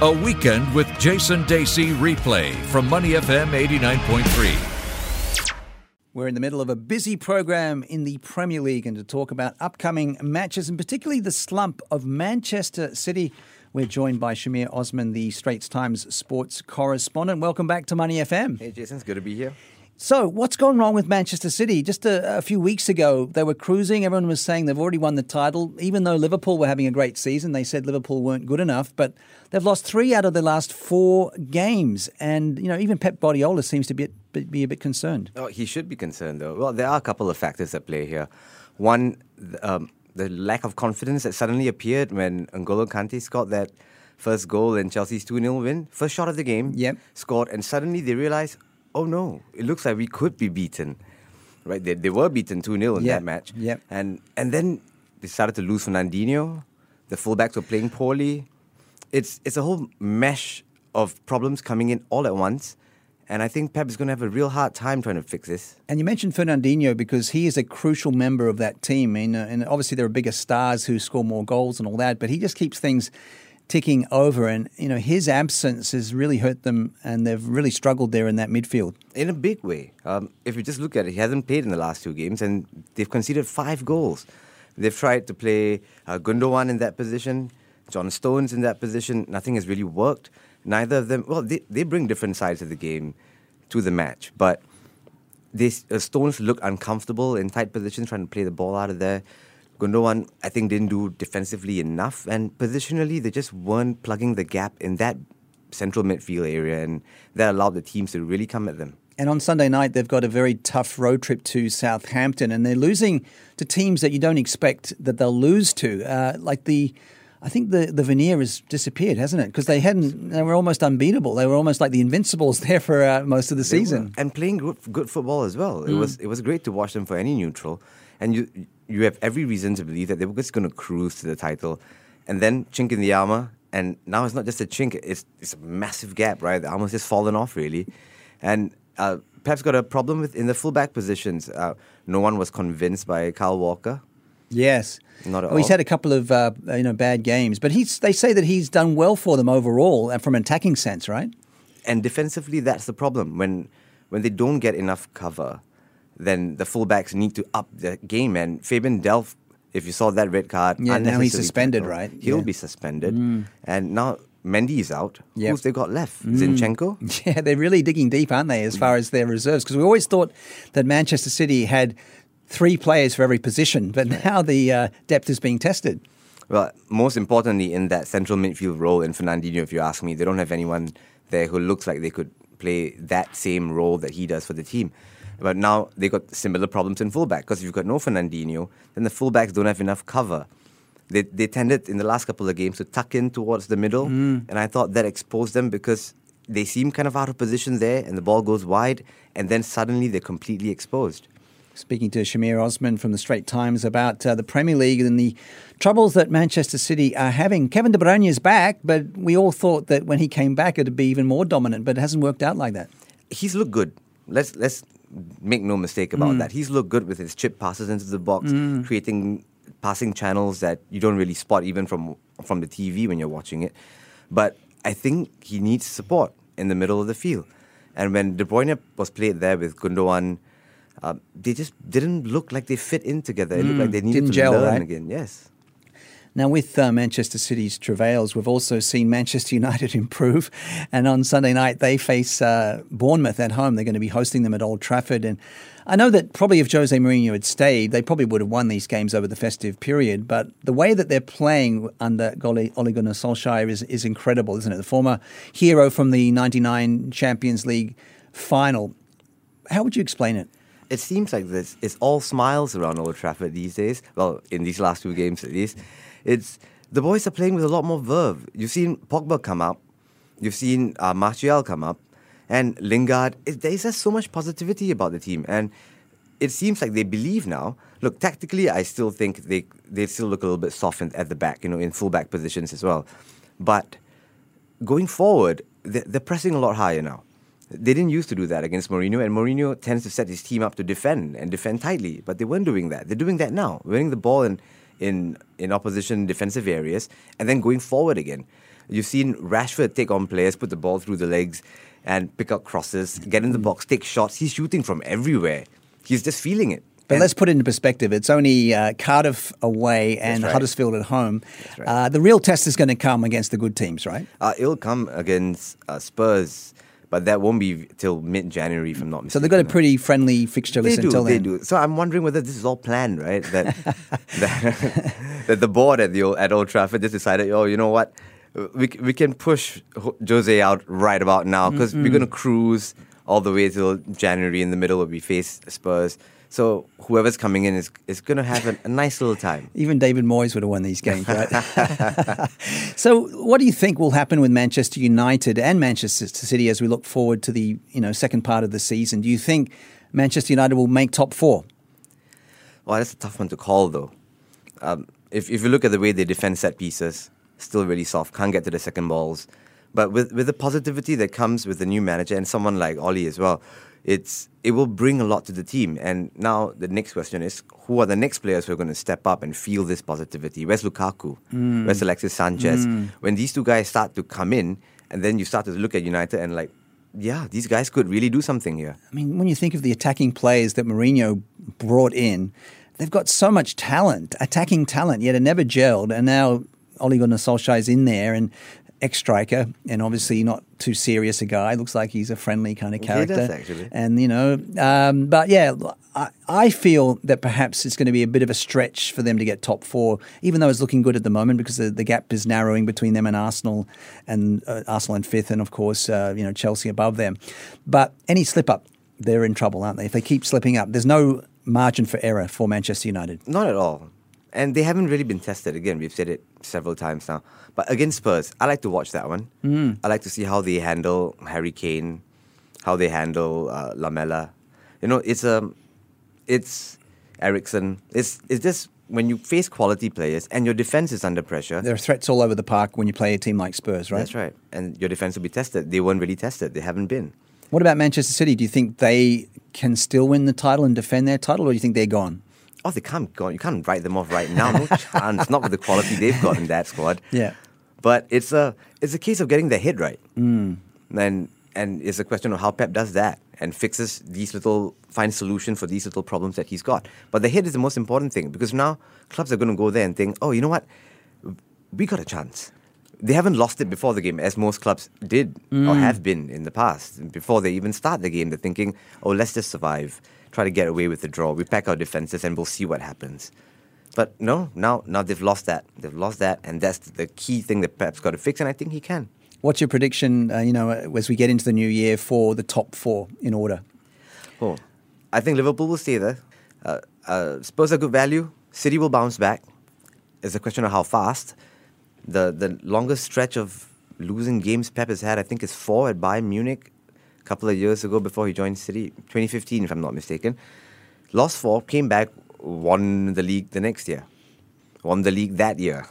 A Weekend with Jason Dacey replay from Money FM 89.3. We're in the middle of a busy program in the Premier League and to talk about upcoming matches and particularly the slump of Manchester City. We're joined by Shamir Osman, the Straits Times sports correspondent. Welcome back to Money FM. Hey, Jason, it's good to be here. So, what's gone wrong with Manchester City? Just a, a, few weeks ago, they were cruising. Everyone was saying they've already won the title. Even though Liverpool were having a great season, they said Liverpool weren't good enough. But they've lost three out of their last four games. And, you know, even Pep Guardiola seems to be, be a bit concerned. Oh, he should be concerned, though. Well, there are a couple of factors at play here. One, um, the lack of confidence that suddenly appeared when N'Golo Kante scored that first goal in Chelsea's 2 0 win. First shot of the game, yep. scored, and suddenly they realized, oh no, it looks like we could be beaten. Right? They, they were beaten 2 0 in yep. that match. Yep. And, and then they started to lose Fernandinho. The fullbacks were playing poorly. It's, it's a whole mesh of problems coming in all at once. And I think Pep is going to have a real hard time trying to fix this. And you mentioned Fernandinho because he is a crucial member of that team. Mean, uh, and obviously there are bigger stars who score more goals and all that, but he just keeps things ticking over. And, you know, his absence has really hurt them and they've really struggled there in that midfield. In a big way. Um, if you just look at it, he hasn't played in the last two games and they've conceded five goals. They've tried to play uh, Gundogan in that position, John Stones in that position. Nothing has really worked. Neither of them, well, they, they bring different sides of the game to the match, but uh, Stones look uncomfortable in tight positions, trying to play the ball out of there. Gundogan, I think, didn't do defensively enough, and positionally, they just weren't plugging the gap in that central midfield area, and that allowed the teams to really come at them. And on Sunday night, they've got a very tough road trip to Southampton, and they're losing to teams that you don't expect that they'll lose to, uh, like the. I think the, the veneer has disappeared, hasn't it? Because they hadn't, they were almost unbeatable. They were almost like the Invincibles there for uh, most of the season, and playing good, good football as well. Mm. It was it was great to watch them for any neutral, and you you have every reason to believe that they were just going to cruise to the title, and then chink in the armor, and now it's not just a chink; it's it's a massive gap, right? The armor's just fallen off, really, and uh, Pep's got a problem with in the fullback positions. Uh, no one was convinced by Kyle Walker. Yes, not at well, He's had a couple of uh, you know bad games, but he's they say that he's done well for them overall and from an attacking sense, right? And defensively, that's the problem when when they don't get enough cover then the fullbacks need to up the game. And Fabian Delph, if you saw that red card, yeah, now he's suspended, right? He'll yeah. be suspended. Mm. And now Mendy is out. Yep. Who's they got left? Mm. Zinchenko? Yeah, they're really digging deep, aren't they, as far as their reserves? Because we always thought that Manchester City had three players for every position, but now the uh, depth is being tested. Well, most importantly, in that central midfield role in Fernandinho, if you ask me, they don't have anyone there who looks like they could play that same role that he does for the team. But now they got similar problems in fullback because if you've got no Fernandinho, then the fullbacks don't have enough cover. They, they tended in the last couple of games to tuck in towards the middle, mm. and I thought that exposed them because they seem kind of out of position there, and the ball goes wide, and then suddenly they're completely exposed. Speaking to Shamir Osman from the Straits Times about uh, the Premier League and the troubles that Manchester City are having. Kevin De Bruyne is back, but we all thought that when he came back it'd be even more dominant, but it hasn't worked out like that. He's looked good. Let's let's make no mistake about Mm. that. He's looked good with his chip passes into the box, Mm. creating passing channels that you don't really spot even from from the TV when you're watching it. But I think he needs support in the middle of the field. And when De Bruyne was played there with Gundogan, uh, they just didn't look like they fit in together. It looked Mm. like they needed Didn't to gel, learn right? again. Yes. Now, with uh, Manchester City's travails, we've also seen Manchester United improve. And on Sunday night, they face uh, Bournemouth at home. They're going to be hosting them at Old Trafford. And I know that probably if Jose Mourinho had stayed, they probably would have won these games over the festive period. But the way that they're playing under Ole Gunnar Solskjaer is, is incredible, isn't it? The former hero from the 99 Champions League final. How would you explain it? It seems like this. It's all smiles around Old Trafford these days. Well, in these last two games at least, it's the boys are playing with a lot more verve. You've seen Pogba come up, you've seen uh, Martial come up, and Lingard. It, there's just so much positivity about the team, and it seems like they believe now. Look, tactically, I still think they they still look a little bit soft in, at the back, you know, in fullback positions as well. But going forward, they're, they're pressing a lot higher now. They didn't used to do that against Mourinho, and Mourinho tends to set his team up to defend and defend tightly. But they weren't doing that. They're doing that now, winning the ball in in in opposition defensive areas, and then going forward again. You've seen Rashford take on players, put the ball through the legs, and pick up crosses, get in the box, take shots. He's shooting from everywhere. He's just feeling it. But And- let's put it into perspective. It's only uh, Cardiff away and right. Huddersfield at home. right. Uh, the real test is going to come against the good teams, right? Uh, it'll come against uh, Spurs, but that won't be till mid January, if I'm not So they've got a pretty friendly fixture They list do, until they then. do. So I'm wondering whether this is all planned, right? That that, that the board at the old, at Old Trafford just decided, oh, you know what, we we can push Jose out right about now because we're going to cruise all the way till January in the middle where we face Spurs. So whoever's coming in is is going to have a, a nice little time. Even David Moyes would have won these games, right? so, what do you think will happen with Manchester United and Manchester City as we look forward to the you know second part of the season? Do you think Manchester United will make top four? Well, that's a tough one to call, though. Um, if, if you look at the way they defend set pieces, still really soft, can't get to the second balls. But with, with the positivity that comes with the new manager and someone like Ollie as well, it's it will bring a lot to the team. And now the next question is, who are the next players who are going to step up and feel this positivity? Where's Lukaku? Hmm. Where's Alexis Sanchez? Hmm. When these two guys start to come in, and then you start to look at United and like, yeah, these guys could really do something here. I mean, when you think of the attacking players that Mourinho brought in, they've got so much talent, attacking talent, yet it never gelled. And now Ole Gunnar Solskjaer's in there and ex-striker, and obviously not too serious a guy. Looks like he's a friendly kind of He character. does, actually. And, you know, um, but yeah, I, I feel that perhaps it's going to be a bit of a stretch for them to get top four, even though it's looking good at the moment because the, the gap is narrowing between them and Arsenal, and uh, Arsenal in fifth, and of course, uh, you know, Chelsea above them. But any slip up, they're in trouble, aren't they? If they keep slipping up, there's no margin for error for Manchester United. Not at all. And they haven't really been tested. Again, we've said it several times now. But against Spurs, I like to watch that one. Mm. I like to see how they handle Harry Kane, how they handle uh, Lamela. You know, it's um, it's Eriksen. It's it's just when you face quality players and your defense is under pressure. There are threats all over the park when you play a team like Spurs, right? That's right. And your defense will be tested. They weren't really tested. They haven't been. What about Manchester City? Do you think they can still win the title and defend their title, or do you think they're gone? Oh, they can't go. You can't write them off right now. No chance. Not with the quality they've got in that squad. Yeah. But it's a it's a case of getting their head right. Mm. And and it's a question of how Pep does that and fixes these little finds solution for these little problems that he's got. But the head is the most important thing because now clubs are going to go there and think, oh, you know what, we got a chance. They haven't lost it before the game, as most clubs did or have been in the past. Before they even start the game, they're thinking, oh, let's just survive, try to get away with the draw. We pack our defenses and we'll see what happens. But no, now now they've lost that. They've lost that, and that's the key thing that Pep's got to fix, and I think he can. What's your prediction, uh, you know, as we get into the new year for the top four in order? Oh, I think Liverpool will stay there. Uh, uh, Spurs are good value. City will bounce back. It's a question of how fast. The the longest stretch of losing games Pep has had, I think, is four at Bayern Munich a couple of years ago before he joined City, 2015, if I'm not mistaken. Lost four, came back, won the league the next year, won the league that year.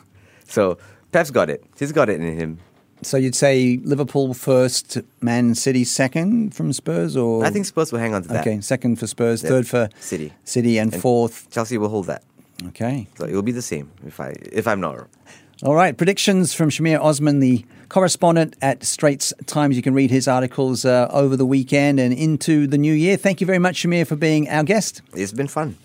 So Pep's got it. He's got it in him. So you'd say Liverpool first, Man City second from Spurs, or I think Spurs will hang on to that. okay, second for Spurs, Yeah. third for City. City, and, And- fourth. Chelsea will hold that. Okay, So it will be the same if I if I'm not wrong. All right. Predictions from Shamir Osman, the correspondent at Straits Times. You can read his articles uh, over the weekend and into the new year. Thank you very much, Shamir, for being our guest. It's been fun.